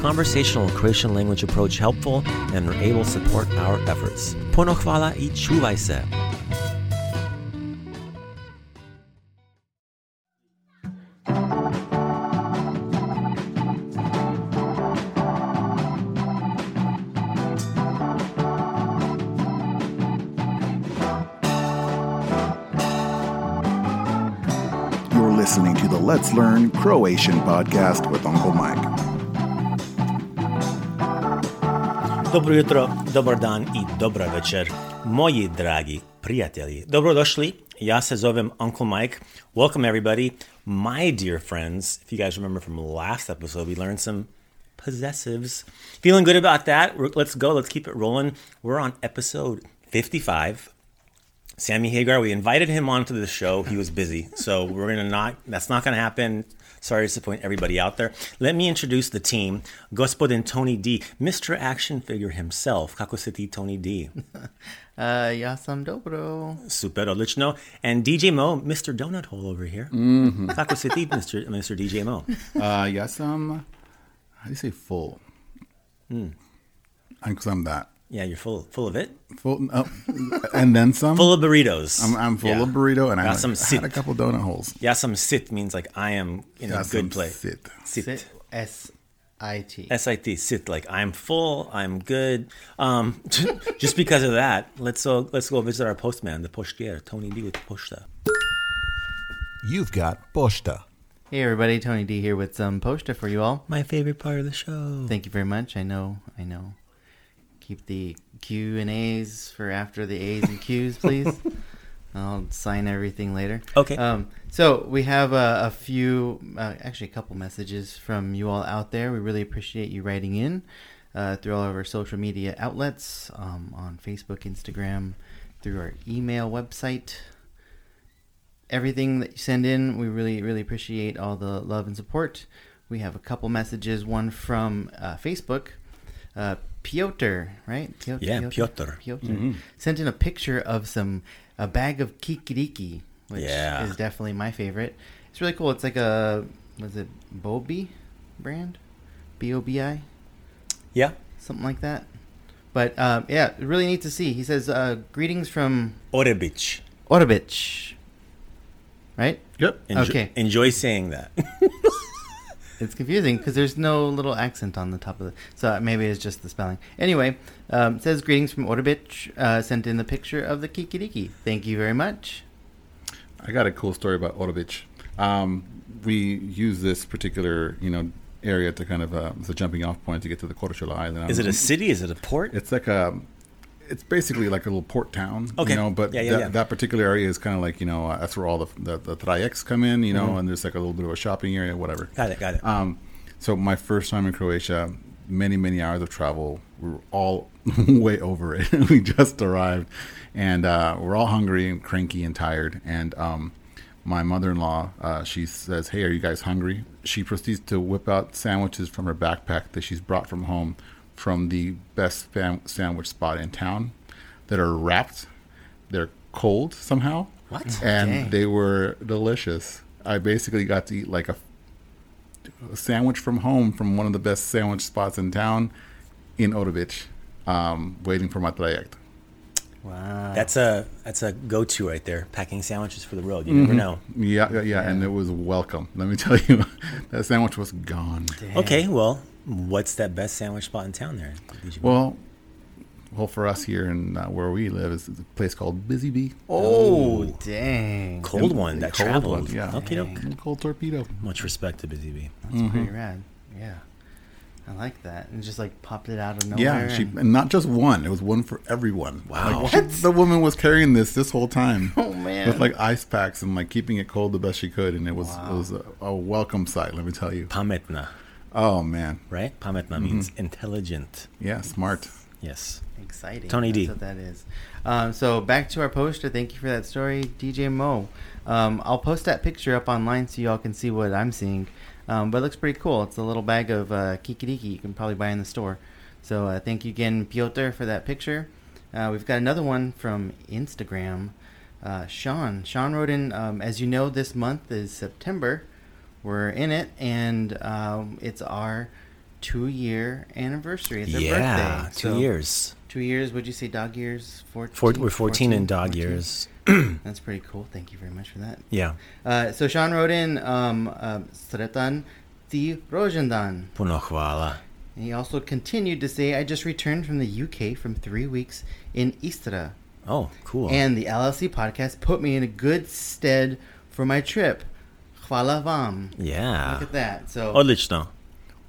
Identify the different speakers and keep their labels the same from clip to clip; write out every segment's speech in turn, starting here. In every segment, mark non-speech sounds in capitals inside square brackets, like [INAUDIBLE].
Speaker 1: conversational Croatian language approach helpful and are able to support our efforts. Puno hvala i čuvaj se.
Speaker 2: You're listening to the Let's Learn Croatian podcast with Uncle Mike.
Speaker 1: Dobro jutro, dobar dan i dobra večer, moji dragi prijatelji. Dobrodošli, ja se zovem Uncle Mike. Welcome everybody, my dear friends. If you guys remember from last episode, we learned some possessives. Feeling good about that? Let's go, let's keep it rolling. We're on episode 55. Sammy Hagar, we invited him onto the show. He was busy, so we're gonna not. That's not gonna happen. Sorry to disappoint everybody out there. Let me introduce the team. Gospodin Tony D, Mr. Action Figure himself. Kako se Tony D? [LAUGHS]
Speaker 3: Uh, ja sam dobro.
Speaker 1: Super odlično. And DJ Mo, Mr. Donut Hole over here. Mm-hmm. Kako se Mr. Mr. DJ Mo? [LAUGHS]
Speaker 4: Uh, yes, um, how do you say full? Because I'm that.
Speaker 1: Yeah, you're full, full of it.
Speaker 4: Full, oh, and then some.
Speaker 1: Full of burritos.
Speaker 4: I'm, I'm full
Speaker 1: Yeah.
Speaker 4: of burrito, and I,
Speaker 1: Got
Speaker 4: had-
Speaker 1: some
Speaker 4: I had a couple donut holes.
Speaker 1: Yeah, some sit means like I am in a
Speaker 4: Yeah, some
Speaker 1: good place.
Speaker 4: sit.
Speaker 1: Sit.
Speaker 3: Sit. S I T.
Speaker 1: SIT sit like I'm full, I'm good. Um, [LAUGHS] just because of that, let's go. Let's go visit our postman, the postier, Tony D with Posta.
Speaker 2: You've got Posta.
Speaker 3: Hey everybody, Tony D here with some poster for you all.
Speaker 1: My favorite part of the show.
Speaker 3: Thank you very much. I know, I know. Keep the Q and A's for after the A's and Q's, please. [LAUGHS] I'll sign everything later.
Speaker 1: Okay.
Speaker 3: Um, so we have a, a few, uh, actually a couple messages from you all out there. We really appreciate you writing in uh, through all of our social media outlets um, on Facebook, Instagram, through our email website. Everything that you send in, we really, really appreciate all the love and support. We have a couple messages. One from uh, Facebook, uh, Piotr, right? Piotr,
Speaker 1: Yeah, Piotr.
Speaker 3: Piotr sent in a picture of some a bag of kikiriki, which
Speaker 1: Yeah.
Speaker 3: is definitely my favorite. It's really cool. It's like a was it Bobi brand, B O B I,
Speaker 1: Yeah.
Speaker 3: something like that. But um, yeah, really neat to see. He says, uh, "Greetings from
Speaker 1: Orebic.
Speaker 3: Orebich." Right?
Speaker 4: Yep.
Speaker 1: Enjoy,
Speaker 3: Okay.
Speaker 1: Enjoy saying that. [LAUGHS]
Speaker 3: It's confusing because there's no little accent on the top of it. So maybe it's just the spelling. Anyway, um, says greetings from Orebich. Uh, sent in the picture of the kikiriki. Thank you very much.
Speaker 4: I got a cool story about Orovic. Um, we use this particular, you know, area to kind of uh, as a jumping off point to get to the Korčula Island.
Speaker 1: Is it a city? Is it a port?
Speaker 4: It's like a. it's basically like a little port town.
Speaker 1: Okay.
Speaker 4: You know, but
Speaker 1: Yeah, yeah,
Speaker 4: that,
Speaker 1: yeah.
Speaker 4: that particular area is kind of like you know uh, that's where all the the, the trajects come in. You know,
Speaker 1: Mm-hmm.
Speaker 4: and there's like a little bit of a shopping area, whatever.
Speaker 1: Got it. Got it.
Speaker 4: Um, so my first time in Croatia, many many hours of travel. We were all [LAUGHS] way over it. [LAUGHS] we just arrived, and uh, we're all hungry and cranky and tired. And um, my mother-in-law, uh, she says, "Hey, are you guys hungry?" She proceeds to whip out sandwiches from her backpack that she's brought from home, from the best fam- sandwich spot in town, that are wrapped. They're cold somehow.
Speaker 1: What?
Speaker 4: And
Speaker 3: Dang.
Speaker 4: they were delicious. I basically got to eat like a a sandwich from home from one of the best sandwich spots in town in Otovich, um, waiting for my traject.
Speaker 3: Wow.
Speaker 1: That's a that's a go to right there. Packing sandwiches for the road. You never know.
Speaker 4: Yeah, yeah, yeah, and it was welcome. Let me [LAUGHS] tell you, that sandwich was gone.
Speaker 1: Okay. Well, what's that best sandwich spot in town there? Did you-
Speaker 4: Well, well, for us here and uh, where we live, is a place called Busy Bee.
Speaker 3: oh, dang.
Speaker 1: cold one that
Speaker 4: Cold
Speaker 1: traveled.
Speaker 4: one, yeah.
Speaker 1: Okay.
Speaker 4: Cold torpedo.
Speaker 1: Much respect to Busy Bee.
Speaker 3: That's
Speaker 4: Mm-hmm.
Speaker 3: pretty rad. Yeah. I like that. And just like popped it out of nowhere.
Speaker 4: Yeah, she
Speaker 3: and-
Speaker 4: and not just one; it was one for everyone.
Speaker 1: Wow.
Speaker 4: Like, she- the woman was carrying this this whole time. [LAUGHS]
Speaker 3: Oh, man.
Speaker 4: with like ice packs and like keeping it cold the best she could, and it was
Speaker 3: Wow.
Speaker 4: it was a, a welcome sight. Let me tell you.
Speaker 1: Pametna,
Speaker 4: Oh man,
Speaker 1: right? Pametna
Speaker 4: Mm-hmm.
Speaker 1: means intelligent.
Speaker 4: yeah, smart.
Speaker 1: Yes.
Speaker 3: Exciting.
Speaker 1: Tony
Speaker 3: That's
Speaker 1: D.
Speaker 3: what that is. Um, so back to our poster. Thank you for that story, DJ Mo. Um, I'll post that picture up online so y'all can see what I'm seeing. Um, but it looks pretty cool. It's a little bag of uh, kikiriki you can probably buy in the store. So uh, thank you again, Piotr, for that picture. Uh, we've got another one from Instagram. Uh, Sean. Sean wrote in, um, as you know, this month is September. We're in it, and um, it's our two-year anniversary. It's our
Speaker 1: yeah.
Speaker 3: birthday.
Speaker 1: Two
Speaker 3: So-
Speaker 1: years.
Speaker 3: Two years, would you say dog years? 14,
Speaker 1: Four, we're 14 in dog
Speaker 3: 14?
Speaker 1: years. [CLEARS THROAT]
Speaker 3: That's pretty cool. Thank you very much for that.
Speaker 1: Yeah.
Speaker 3: Uh, so Sean wrote in um, uh, Sretan ti rojendan.
Speaker 1: Puno hvala.
Speaker 3: And he also continued to say, I just returned from the UK from three weeks in Istra.
Speaker 1: Oh, cool.
Speaker 3: And the LLC podcast put me in a good stead for my trip. Hvala vam.
Speaker 1: yeah.
Speaker 3: Look at that. So,
Speaker 1: Odlično.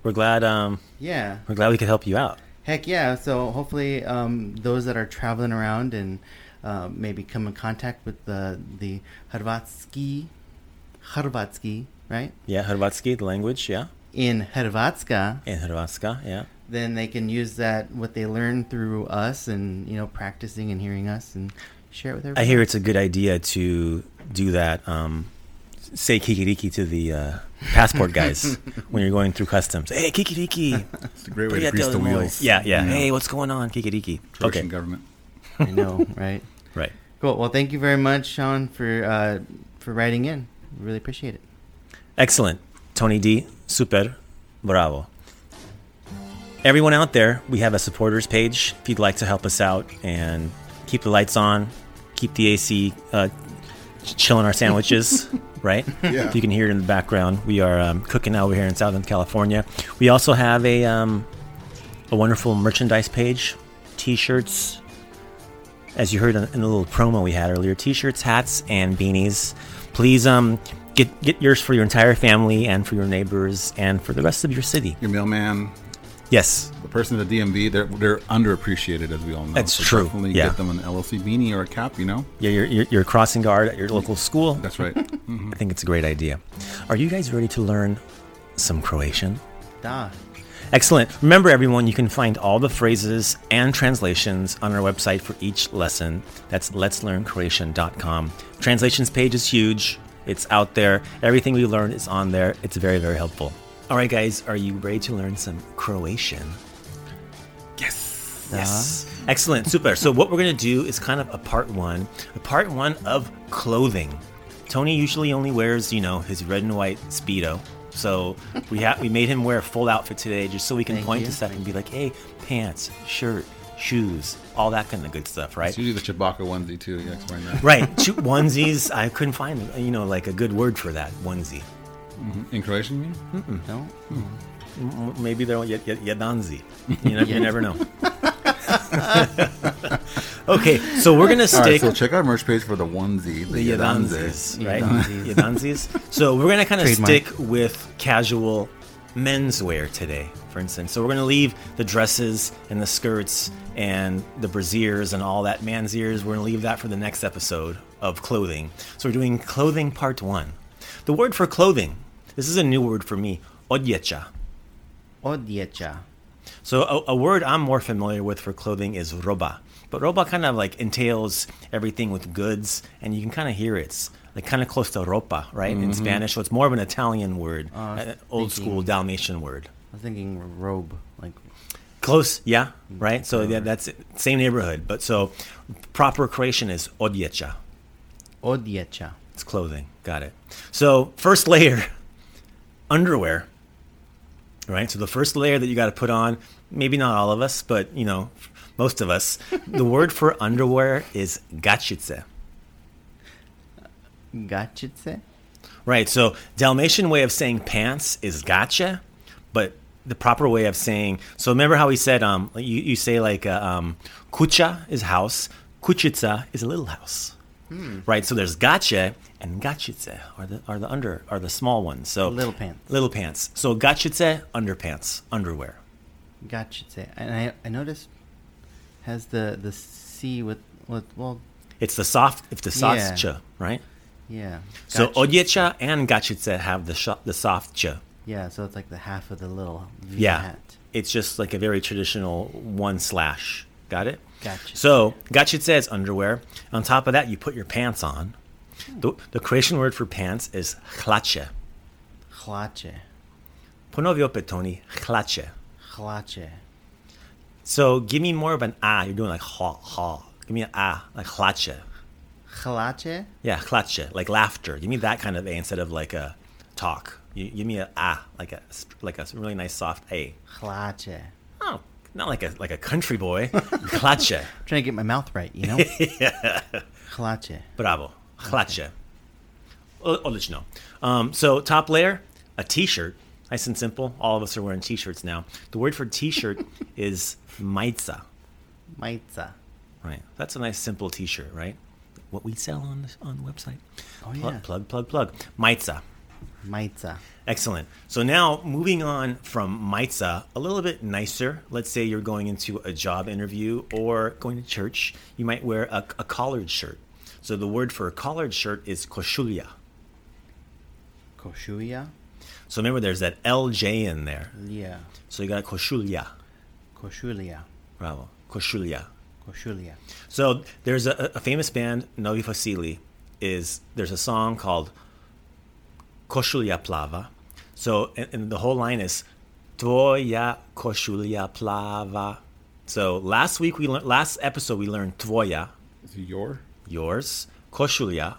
Speaker 1: We're glad. Um,
Speaker 3: yeah.
Speaker 1: we're glad we could help you out.
Speaker 3: Heck yeah! So hopefully, um, those that are traveling around and uh, maybe come in contact with the the Hrvatski, Hrvatski, right
Speaker 1: Yeah, Hrvatski, the language. Yeah.
Speaker 3: in Hrvatska,
Speaker 1: In Hrvatska. Yeah.
Speaker 3: then they can use that what they learned through us and you know practicing and hearing us and share it with everybody.
Speaker 1: I hear it's a good idea to do that. Um, say kikiriki to the uh, passport guys [LAUGHS] when you're going through customs. Hey, kikiriki.
Speaker 4: It's a great way to grease the wheels.
Speaker 1: Yeah, yeah.
Speaker 4: You know,
Speaker 1: Hey, what's going on, kikiriki?
Speaker 4: Croatian
Speaker 1: Okay.
Speaker 4: government.
Speaker 3: I know, [LAUGHS] right?
Speaker 1: Right.
Speaker 3: Cool. Well, thank you very much, Sean, for uh, for writing in. Really appreciate it.
Speaker 1: Excellent. Tony D, super, bravo. Everyone out there, we have a supporters page if you'd like to help us out and keep the lights on, keep the AC uh, chilling our sandwiches, [LAUGHS] right?
Speaker 4: Yeah.
Speaker 1: If you can hear it in the background, we are um, cooking over here in Southern California. We also have a um, a wonderful merchandise page, t-shirts. As you heard in, in the little promo we had earlier, t-shirts, hats, and beanies. Please um, get get yours for your entire family and for your neighbors and for the rest of your city.
Speaker 4: Your mailman,
Speaker 1: Yes,
Speaker 4: the person at the DMV, they're they're underappreciated as we all know.
Speaker 1: That's true,
Speaker 4: Definitely
Speaker 1: yeah.
Speaker 4: get them an LLC beanie or a cap. You know.
Speaker 1: yeah, you're, you're, you're a crossing guard at your local school.
Speaker 4: That's right. [LAUGHS]
Speaker 1: I think it's a great idea. Are you guys ready to learn some Croatian?
Speaker 3: Da.
Speaker 1: Excellent. Remember, everyone, you can find all the phrases and translations on our website for each lesson. That's letslearncroatian.com. Translations page is huge. It's out there. Everything we learn is on there. It's very, very helpful. All right, guys, are you ready to learn some Croatian? Yes. Yes. Excellent. Super. So, what we're going to do is kind of a part one, a part one of clothing. Tony usually only wears, you know, his red and white Speedo. So, we ha- we made him wear a full outfit today just so we can
Speaker 3: Thank
Speaker 1: point
Speaker 3: you.
Speaker 1: to stuff and be like, hey, pants, shirt, shoes, all that kind of good stuff, right?
Speaker 4: It's usually the Chewbacca onesie too. You explain that.
Speaker 1: Right. Two onesies. I couldn't find, you know, like a good word for that onesie. Mm-hmm.
Speaker 4: In Croatian, you mean?
Speaker 3: No.
Speaker 1: M- Maybe they're y- y- yadanzi. You, [LAUGHS] know, you never know. [LAUGHS] okay, so we're gonna
Speaker 4: All right,
Speaker 1: stick
Speaker 4: so check our merch page for the onesie, the,
Speaker 1: the
Speaker 4: Yadanze.
Speaker 1: yadanzis, [LAUGHS] right?
Speaker 3: Yadanzis.
Speaker 1: Yadanzis. So we're gonna kind of stick with casual menswear today. for instance. So we're going to leave the dresses and the skirts and the brassieres and all that man's ears. We're going to leave that for the next episode of clothing. So we're doing clothing part one. The word for clothing, this is a new word for me, odjecha.
Speaker 3: Odjecha.
Speaker 1: So a, a word I'm more familiar with for clothing is roba. But roba kind of like entails everything with goods, and you can kind of hear it's like kind of close to ropa, right, in mm-hmm. Spanish. So it's more of an Italian word,
Speaker 3: Oh, was
Speaker 1: an old
Speaker 3: thinking-
Speaker 1: school Dalmatian word.
Speaker 3: I was thinking robe, like
Speaker 1: Close, yeah, mm, right. So yeah, that's it. same neighborhood, but so proper Croatian is odjecha.
Speaker 3: odjecha.
Speaker 1: It's clothing. Got it. So first layer, underwear. Right. So the first layer that you got to put on, maybe not all of us, but you know, most of us. the word for underwear is gachice.
Speaker 3: Gachice?
Speaker 1: Right. So Dalmatian way of saying pants is gotcha, but the proper way of saying so remember how we said um you, you say like uh, um kucha is house, kuchica is a little house. Right. So there's gotcha and gachice are the are the under are the small ones. So
Speaker 3: Little pants.
Speaker 1: Little pants. So gachice underpants, underwear.
Speaker 3: Gachice. And I, I noticed has the the C with with well
Speaker 1: It's the soft It's the soft
Speaker 3: Yeah.
Speaker 1: ch, right?
Speaker 3: yeah.
Speaker 1: So
Speaker 3: Gachi-
Speaker 1: and gachice have the sh- the soft ch.
Speaker 3: Yeah, so it's like the half of the little V
Speaker 1: Yeah.
Speaker 3: hat.
Speaker 1: It's just like a very traditional one slash. Got it?
Speaker 3: Gotcha.
Speaker 1: So, gachice is underwear. On top of that, you put your pants on. The, the Croatian word for pants is hlače.
Speaker 3: Chlache.
Speaker 1: Ponovi opet, Tony. Hlače. So, give me more of an ah. You're doing like ha, ha. Give me an ah, like hlače.
Speaker 3: Chlache?
Speaker 1: Yeah, hlače, like laughter. Give me that kind of a instead of like a talk. You, give me an ah, like a like a really nice soft a.
Speaker 3: Chlache.
Speaker 1: Oh, not like a like a country boy. [LAUGHS] Hlače.
Speaker 3: trying to get my mouth right, you know? [LAUGHS] yeah. Chlache.
Speaker 1: Bravo. Hlače. O- Odlično. Um, so top layer, a t-shirt. Nice and simple. All of us are wearing t-shirts now. The word for t-shirt [LAUGHS] is maitza.
Speaker 3: Maitza.
Speaker 1: Right. That's a nice simple t-shirt, right? What we sell on the, on the website.
Speaker 3: Oh,
Speaker 1: plug,
Speaker 3: yeah.
Speaker 1: plug, plug, plug. Maitza.
Speaker 3: Maitza.
Speaker 1: Excellent. So now moving on from maitza, a little bit nicer. Let's say you're going into a job interview or going to church. You might wear a, a collared shirt. So the word for a collared shirt is koshulia.
Speaker 3: Koshulia.
Speaker 1: So remember, there's that LJ in there.
Speaker 3: Yeah.
Speaker 1: So you got koshulya.
Speaker 3: Koshulia.
Speaker 1: Bravo. Koshulya.
Speaker 3: Koshulia.
Speaker 1: So there's a, a famous band, Novi Fosili, is there's a song called Koshulya Plava. So and, and the whole line is Tvoya Koshulya Plava. So last week we learned last episode we learned Tvoya,
Speaker 4: Is it your
Speaker 1: yours, Koshulya,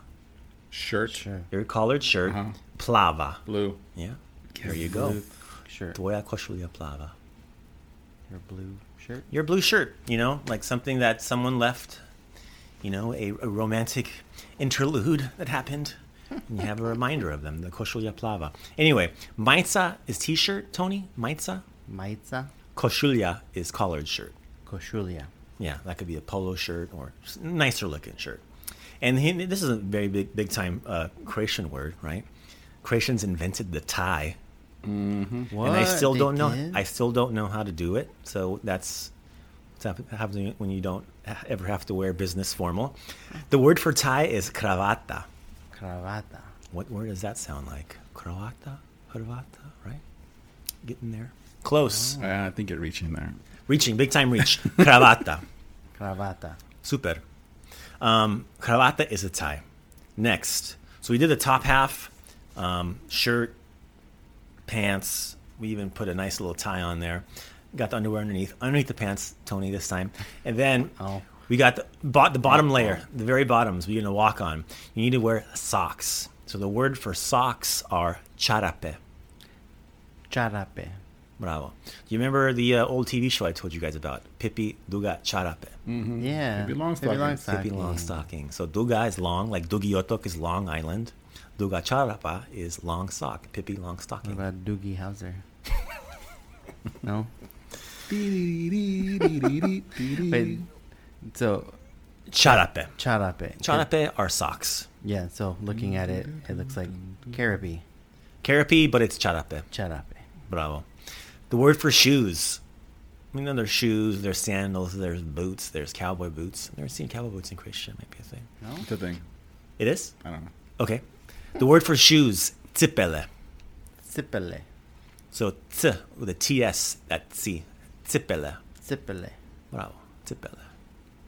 Speaker 4: shirt?
Speaker 3: Sure.
Speaker 1: your collared shirt,
Speaker 4: Uh-huh.
Speaker 1: Plava.
Speaker 4: Blue.
Speaker 1: Yeah. There you go.
Speaker 3: Blue shirt.
Speaker 1: Tvoya Koshulya Plava.
Speaker 3: Your blue shirt?
Speaker 1: your blue shirt, you know, like something that someone left, you know, a, a romantic interlude that happened. And you have a reminder of them, the Koshulya Plava. Anyway, Maitza is t shirt, Tony? Maitza?
Speaker 3: Maitza?
Speaker 1: Koshulya is collared shirt.
Speaker 3: Koshulia.
Speaker 1: Yeah, that could be a polo shirt or nicer looking shirt. And he, this is a very big, big time uh, Croatian word, right? Croatians invented the tie
Speaker 3: What?
Speaker 1: and I still
Speaker 3: They
Speaker 1: don't know.
Speaker 3: did?
Speaker 1: I still don't know how to do it. So that's what's happening when you don't ever have to wear business formal. The word for tie is cravata.
Speaker 3: Cravata.
Speaker 1: What word does that sound like? Cravata, cravata, right? Getting there, close,
Speaker 4: Uh, I think you're reaching there.
Speaker 1: reaching, big time reach. [LAUGHS] cravata,
Speaker 3: Cravata.
Speaker 1: super. Um, cravata is a tie. Next, so we did the top half, um, shirt, pants. We even put a nice little tie on there. Got the underwear underneath, underneath the pants, Tony this time, and then
Speaker 3: Oh.
Speaker 1: we got the, bot, the bottom layer, the very bottoms. We're gonna walk on. You need to wear socks. So the word for socks are charape.
Speaker 3: Charape.
Speaker 1: Bravo. Do you remember the uh, old TV show I told you guys about? Pippi Duga Charape.
Speaker 3: Yeah.
Speaker 4: Pippi Longstocking.
Speaker 1: Pippi Longstocking. So Duga is long, like Dugiotok is Long Island. Duga Charapa is long sock. Pippi long stocking.
Speaker 3: What
Speaker 1: Longstocking.
Speaker 3: about Doogie Howser? [LAUGHS] no? [LAUGHS] Wait. So,
Speaker 1: Charape.
Speaker 3: charape.
Speaker 1: Charape are socks.
Speaker 3: Yeah, so looking at it, it looks like Caribe.
Speaker 1: Carapi, but it's charape.
Speaker 3: Charape.
Speaker 1: Bravo. The word for shoes. I mean, there's shoes, there's sandals, there's boots, there's cowboy boots. I've never seen cowboy boots in Croatia. Might be a thing.
Speaker 4: No, it's a thing.
Speaker 1: It is?
Speaker 4: I don't know.
Speaker 1: Okay. The word for shoes, cipele.
Speaker 3: Cipele.
Speaker 1: So t with a ts at c. Cipele.
Speaker 3: Cipele.
Speaker 1: Bravo. Cipele.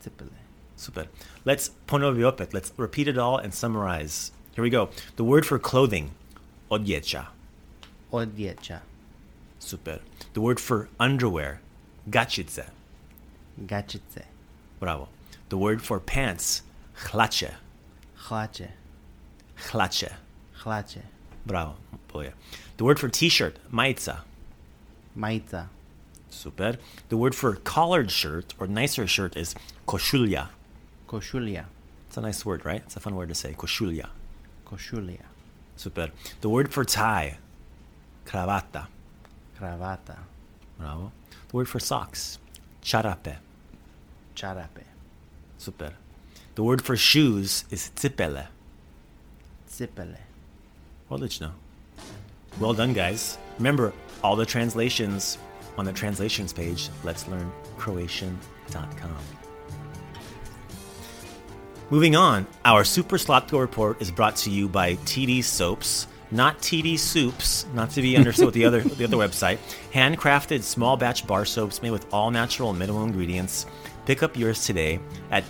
Speaker 3: Cipele.
Speaker 1: Super. Let's ponoviopet. Let's repeat it all and summarize. Here we go. The word for clothing, odjecha.
Speaker 3: Odjecha.
Speaker 1: Super. The word for underwear, gachice.
Speaker 3: Gachice.
Speaker 1: Bravo. The word for pants, hlache.
Speaker 3: Hlache.
Speaker 1: Hlache.
Speaker 3: Hlache.
Speaker 1: Bravo. Boya. The word for t-shirt, maitza.
Speaker 3: Maitza.
Speaker 1: Super. The word for collared shirt or nicer shirt is koshulya.
Speaker 3: Koshulia.
Speaker 1: It's a nice word, right? It's a fun word to say. Koshulya.
Speaker 3: Koshulia.
Speaker 1: Super. The word for tie, cravata.
Speaker 3: Cravata.
Speaker 1: Bravo. The word for socks, charape.
Speaker 3: Charape.
Speaker 1: Super. The word for shoes is cipele. Well done, guys. Remember, all the translations on the translations page, let's learn Croatian.com. Moving on, our Super Slatko report is brought to you by TD Soaps, not TD Soups, not to be understood with the other the other website. Handcrafted small batch bar soaps made with all natural and minimal ingredients. Pick up yours today at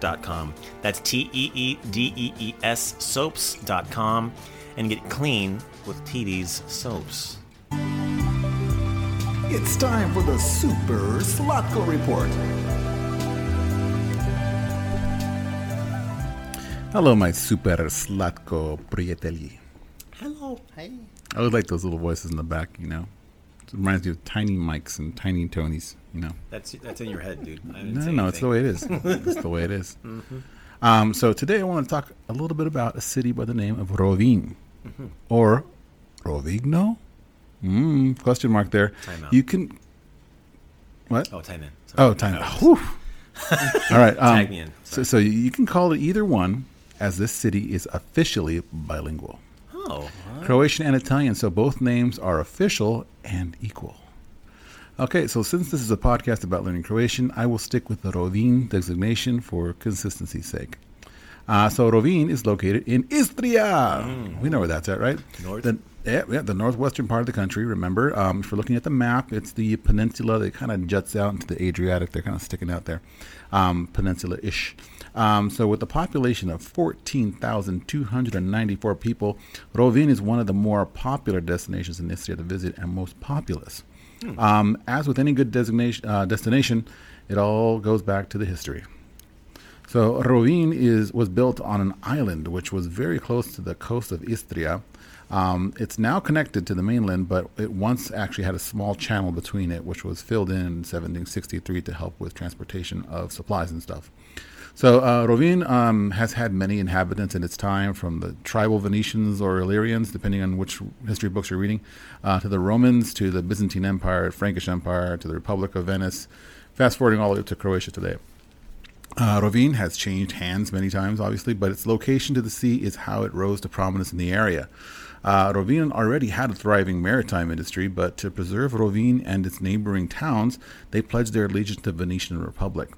Speaker 1: tdssoaps.com. That's T E E D E E S soaps.com and get clean with TD's soaps.
Speaker 2: It's time for the Super Slatko Report.
Speaker 4: Hello, my super slatko prijatelji.
Speaker 1: Hello.
Speaker 3: Hey.
Speaker 4: I would like those little voices in the back, you know. It reminds me of tiny mics and tiny Tonys, you know.
Speaker 1: That's that's in your head, dude. I
Speaker 4: No, no, it's the way it is. it's the way it is. [LAUGHS] Um, so today I want to talk a little bit about a city by the name of Rovinj, or Rovigno. Mm, question mark there.
Speaker 1: Time out.
Speaker 4: You can. What?
Speaker 1: Oh, time in. Sorry.
Speaker 4: Oh, time. Whew. [LAUGHS] All right. Um,
Speaker 1: Tag me in.
Speaker 4: So, so you can call it either one, as this city is officially bilingual.
Speaker 1: Oh,
Speaker 4: Croatian and Italian, so both names are official and equal. Okay, so since this is a podcast about learning Croatian, I will stick with the Rovinj designation for consistency's sake. Uh, so Rovinj is located in Istria. We know where that's at, right?
Speaker 1: North.
Speaker 4: The, yeah, yeah, the northwestern part of the country. Remember, um, if we're looking at the map, it's the peninsula that kind of juts out into the Adriatic. They're kind of sticking out there, um, peninsula-ish. Um, so, with a population of 14,294 people, Rovinj is one of the more popular destinations in Istria to visit and most populous. Um, as with any good designation, uh, destination, it all goes back to the history. So Rovinj is was built on an island which was very close to the coast of Istria. Um, it's now connected to the mainland, but it once actually had a small channel between it, which was filled in in 1763 to help with transportation of supplies and stuff. So uh, Rovinj um, has had many inhabitants in its time, from the tribal Venetians or Illyrians, depending on which history books you're reading, uh, to the Romans, to the Byzantine Empire, Frankish Empire, to the Republic of Venice. Fast forwarding all the way up to Croatia today. Uh, has changed hands many times, obviously, but its location to the sea is how it rose to prominence in the area. Uh, already had a thriving maritime industry, but to preserve Rovinj and its neighboring towns, they pledged their allegiance to the Venetian Republic.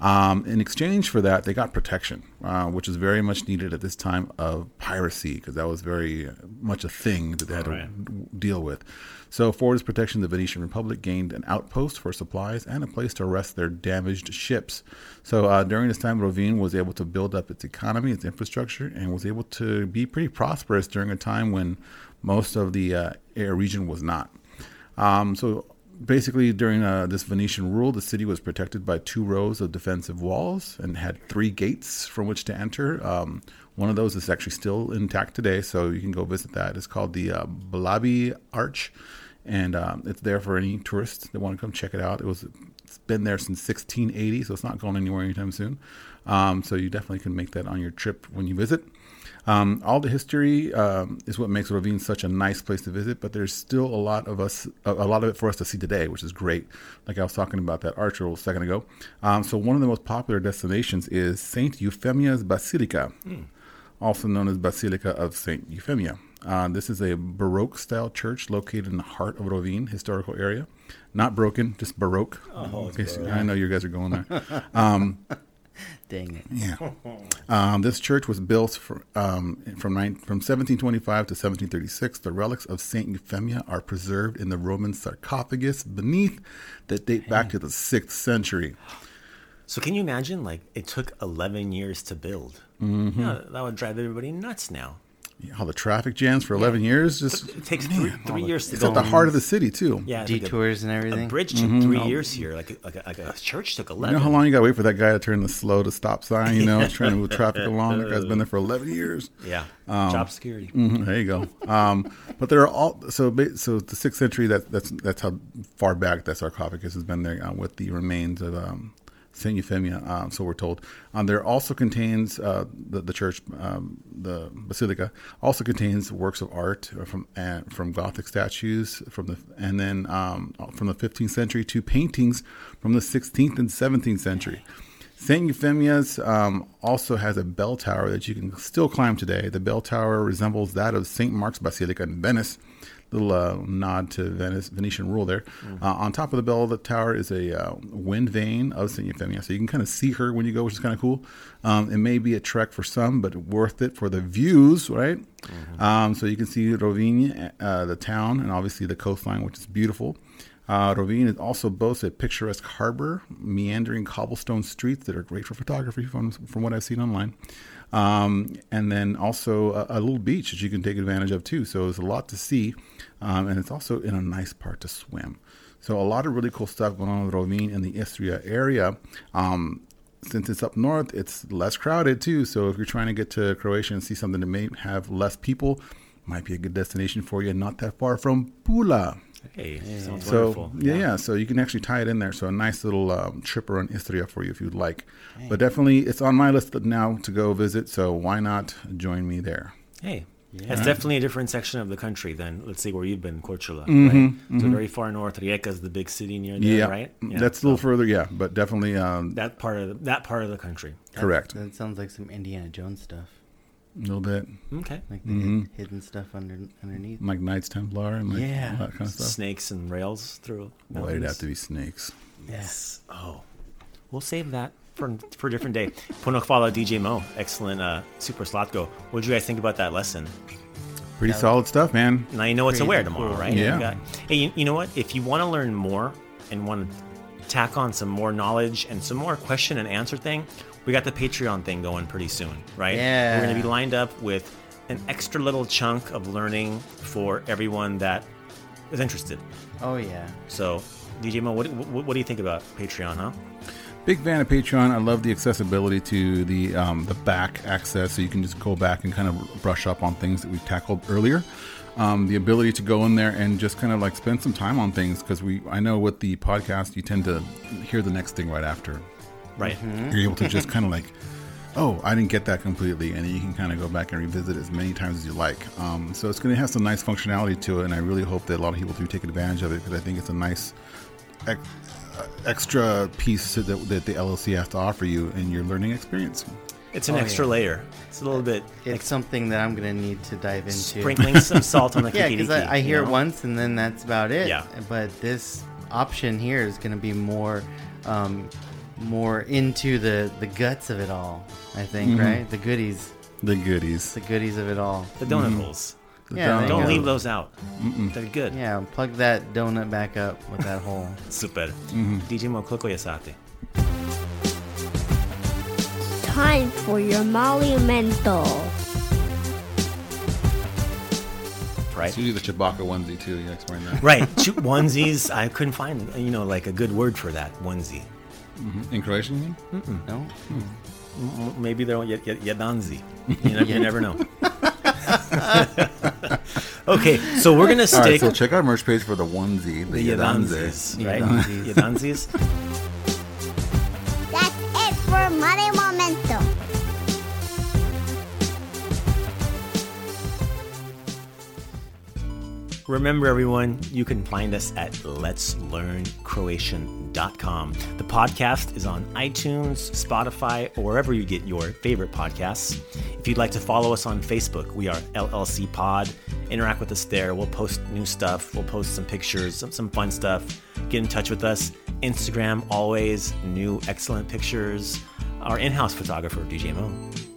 Speaker 4: Um, in exchange for that, they got protection, uh, which is very much needed at this time of piracy, because that was very much a thing that they had
Speaker 1: Right.
Speaker 4: to deal with. So, for this protection, the Venetian Republic gained an outpost for supplies and a place to rest their damaged ships. So, uh, during this time, Rovinj was able to build up its economy, its infrastructure, and was able to be pretty prosperous during a time when most of the uh, air region was not. Um, so, basically, during uh, this Venetian rule, the city was protected by two rows of defensive walls and had three gates from which to enter. Um, one of those is actually still intact today, so you can go visit that. It's called the uh, Balbi Arch, and um, it's there for any tourists that want to come check it out. It was it's been there since 1680, so it's not going anywhere anytime soon. Um, so you definitely can make that on your trip when you visit. Um, all the history um, is what makes Rovinj such a nice place to visit, but there's still a lot of us, a, a lot of it for us to see today, which is great. Like I was talking about that archer a second ago. Um, so one of the most popular destinations is Saint Euphemia's Basilica, also known as Basilica of Saint Euphemia. Uh, this is a Baroque style church located in the heart of Rovinj historical area. Not broken, just Baroque.
Speaker 1: Oh,
Speaker 4: I know you guys are going there. [LAUGHS]
Speaker 3: Dang it.
Speaker 4: yeah. Um, this church was built for, um, from, nine, from 1725 to 1736. The relics of St. Euphemia are preserved in the Roman sarcophagus beneath that date back to the 6th century.
Speaker 1: So can you imagine? Like it took 11 years to build. Mm-hmm. that would drive everybody nuts now.
Speaker 4: How the traffic jams for 11 years. Just
Speaker 1: It takes three, three years to
Speaker 4: It's at the heart of the city, too.
Speaker 1: Yeah, it's like a-
Speaker 3: Detours and everything.
Speaker 1: A, bridge took three years here. Like a, like, a, like a church took 11.
Speaker 4: You know how long you got to wait for that guy to turn the slow to stop sign, you know, [LAUGHS] trying to move traffic along? That guy's been there for 11 years.
Speaker 1: Yeah.
Speaker 4: Um,
Speaker 1: Job security.
Speaker 4: Mhm, there you go. Um, but there are all so ba- so the sixth century. That that's that's how far back that sarcophagus has been there uh, with the remains of um, Saint Euphemia. Um, so we're told. Um, there also contains uh, the the church, um, the basilica also contains works of art from uh, from Gothic statues from the and then um, from the 15th century to paintings from the 16th and 17th century. St. Euphemia's um, also has a bell tower that you can still climb today. The bell tower resembles that of St. Mark's Basilica in Venice. Little uh, nod to Venice, Venetian rule there. Uh, on top of the bell of the tower is a uh, wind vane of St. Euphemia. So you can kind of see her when you go, which is kind of cool. Um, it may be a trek for some, but worth it for the views, right? Um, so you can see Rovigny, uh, the town, and obviously the coastline, which is beautiful. Uh, Rovinj is also boasts a picturesque harbor, meandering cobblestone streets that are great for photography from, from what I've seen online. Um, and then also a, a little beach that you can take advantage of too. So there's a lot to see. Um, and it's also in a nice part to swim. So a lot of really cool stuff going on with Rovinj in the Istria area. Um, since it's up north, it's less crowded too. So if you're trying to get to Croatia and see something that may have less people, might be a good destination for you. Not that far from Pula.
Speaker 1: Hey, sounds
Speaker 4: So
Speaker 1: wonderful.
Speaker 4: yeah, yeah, so you can actually tie it in there. So a nice little um, trip around Istria for you if you'd like. But definitely, it's on my list now to go visit. So why not join me there?
Speaker 1: Hey, it's definitely a different section of the country than let's say where you've been, Korčula,
Speaker 4: Mm-hmm,
Speaker 1: right? So very far north. Rijeka is the big city near there,
Speaker 4: Yeah,
Speaker 1: right?
Speaker 4: that's a little further. Yeah, but definitely um,
Speaker 1: that part of the, that part of the country.
Speaker 4: correct.
Speaker 3: That sounds like some Indiana Jones stuff.
Speaker 4: A little bit
Speaker 1: Okay.
Speaker 3: Like the
Speaker 4: Mm-hmm.
Speaker 3: hidden stuff under underneath.
Speaker 4: like Knights Templar and like
Speaker 3: Yeah.
Speaker 4: all that kind of stuff.
Speaker 1: Snakes and rails through.
Speaker 4: Well, it'd have to be snakes.
Speaker 1: Yes. Oh, we'll save that for for a different day. Puno hvala DJ Mo, excellent uh, super Slatko. What did you guys think about that lesson?
Speaker 4: Pretty solid stuff, man.
Speaker 1: Now you know what to wear tomorrow,
Speaker 3: cool.
Speaker 1: right?
Speaker 4: Yeah.
Speaker 1: You got- hey, you, you know what? If you want to learn more and want to tack on some more knowledge and some more question and answer thing, we got the Patreon thing going pretty soon, right?
Speaker 3: Yeah.
Speaker 1: We're going to be lined up with an extra little chunk of learning for everyone that is interested.
Speaker 3: Oh yeah.
Speaker 1: So, DJ Mo, what, what, what do you think about Patreon, huh?
Speaker 4: Big fan of Patreon. I love the accessibility to the um, the back access, so you can just go back and kind of brush up on things that we've tackled earlier. Um, the ability to go in there and just kind of like spend some time on things because we I know with the podcast you tend to hear the next thing right after.
Speaker 1: Right.
Speaker 4: You're able to just kind of like, oh, I didn't get that completely, and then you can kind of go back and revisit as many times as you like. Um, so it's going to have some nice functionality to it, and I really hope that a lot of people do take advantage of it because I think it's a nice ex- uh, extra piece that, that the LLC has to offer you in your learning experience.
Speaker 1: It's an
Speaker 3: Oh,
Speaker 1: extra
Speaker 3: yeah.
Speaker 1: layer. It's a little bit
Speaker 3: It's something that I'm gonna need to dive into.
Speaker 1: sprinkling some salt on the [LAUGHS]
Speaker 3: yeah,
Speaker 1: because
Speaker 3: because I, I hear it once and then that's about it.
Speaker 1: Yeah.
Speaker 3: But this option here is gonna be more, um, more into the the guts of it all. I think,
Speaker 4: Mm-hmm.
Speaker 3: right? The goodies,
Speaker 4: The goodies.
Speaker 3: the goodies of it all.
Speaker 1: The donut holes.
Speaker 4: The
Speaker 3: Yeah, there
Speaker 1: Don't leave those out. They're good.
Speaker 3: Yeah, plug that donut back up with that hole. [LAUGHS]
Speaker 1: Super.
Speaker 4: Mm-hmm.
Speaker 1: DJ Mo Koko Yasate.
Speaker 5: Time for your monumental.
Speaker 1: Right.
Speaker 4: It's usually the Chewbacca onesie too. You explain that.
Speaker 1: Right. Chu- onesies. I couldn't find, you know, like a good word for that. Onesie. Mm-hmm.
Speaker 4: In Croatian, mean?
Speaker 3: No,
Speaker 1: M- Maybe they're y- y- yadanzi. [LAUGHS] You, know, you never know. [LAUGHS] okay, so we're gonna
Speaker 4: All right,
Speaker 1: stick
Speaker 4: so check out our merch page for the onesie, the,
Speaker 1: the yadanzis, right?
Speaker 3: Yadanzis. [LAUGHS]
Speaker 1: Remember, everyone, you can find us at letslearncroatian.com. The podcast is on iTunes, Spotify, or wherever you get your favorite podcasts. If you'd like to follow us on Facebook, we are LLC Pod. Interact with us there. We'll post new stuff. We'll post some pictures, some, some fun stuff. Get in touch with us. Instagram, always new, excellent pictures. Our in house photographer, DJ Mo.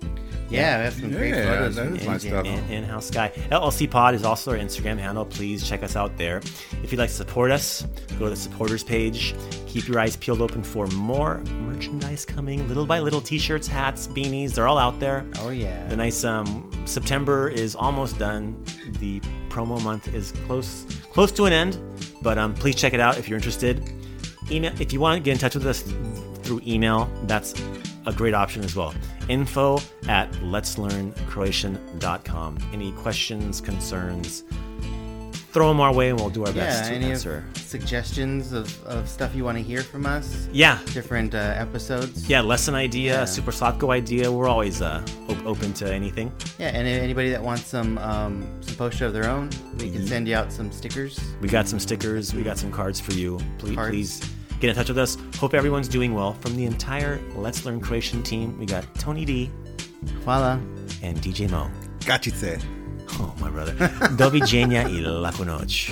Speaker 3: Yeah, that's some great photos.
Speaker 4: that is my
Speaker 3: DJ.
Speaker 4: stuff.
Speaker 1: In, in-house guy. LLC Pod is also our Instagram handle. Please check us out there. If you'd like to support us, go to the supporters page. Keep your eyes peeled open for more merchandise coming, little by little. T-shirts, hats, beanies. They're all out there.
Speaker 3: Oh yeah.
Speaker 1: The nice um, September is almost done. The promo month is close close to an end, but um, please check it out if you're interested. Email if you want to get in touch with us through email. That's a great option as well. Info at letslearncroatian.com. Any questions, concerns, throw them our way and we'll do our
Speaker 3: yeah,
Speaker 1: best to
Speaker 3: any
Speaker 1: answer.
Speaker 3: suggestions of, of stuff you want to hear from us?
Speaker 1: Yeah,
Speaker 3: Different uh, episodes?
Speaker 1: yeah, lesson idea,
Speaker 3: Yeah.
Speaker 1: Super Slatko idea. We're always uh, op- open to anything.
Speaker 3: Yeah, and anybody that wants some um, some poster of their own, we
Speaker 1: Mm-hmm.
Speaker 3: can send you out some stickers.
Speaker 1: We got some stickers. We got some cards for you. Please,
Speaker 3: Cards.
Speaker 1: please get in touch with us. Hope everyone's doing well. From the entire Let's Learn Croatian team, we got Tony D
Speaker 3: Hvala.
Speaker 1: and DJ Mo.
Speaker 6: Kačice.
Speaker 1: Oh, my brother. Do viđenja i laku noć.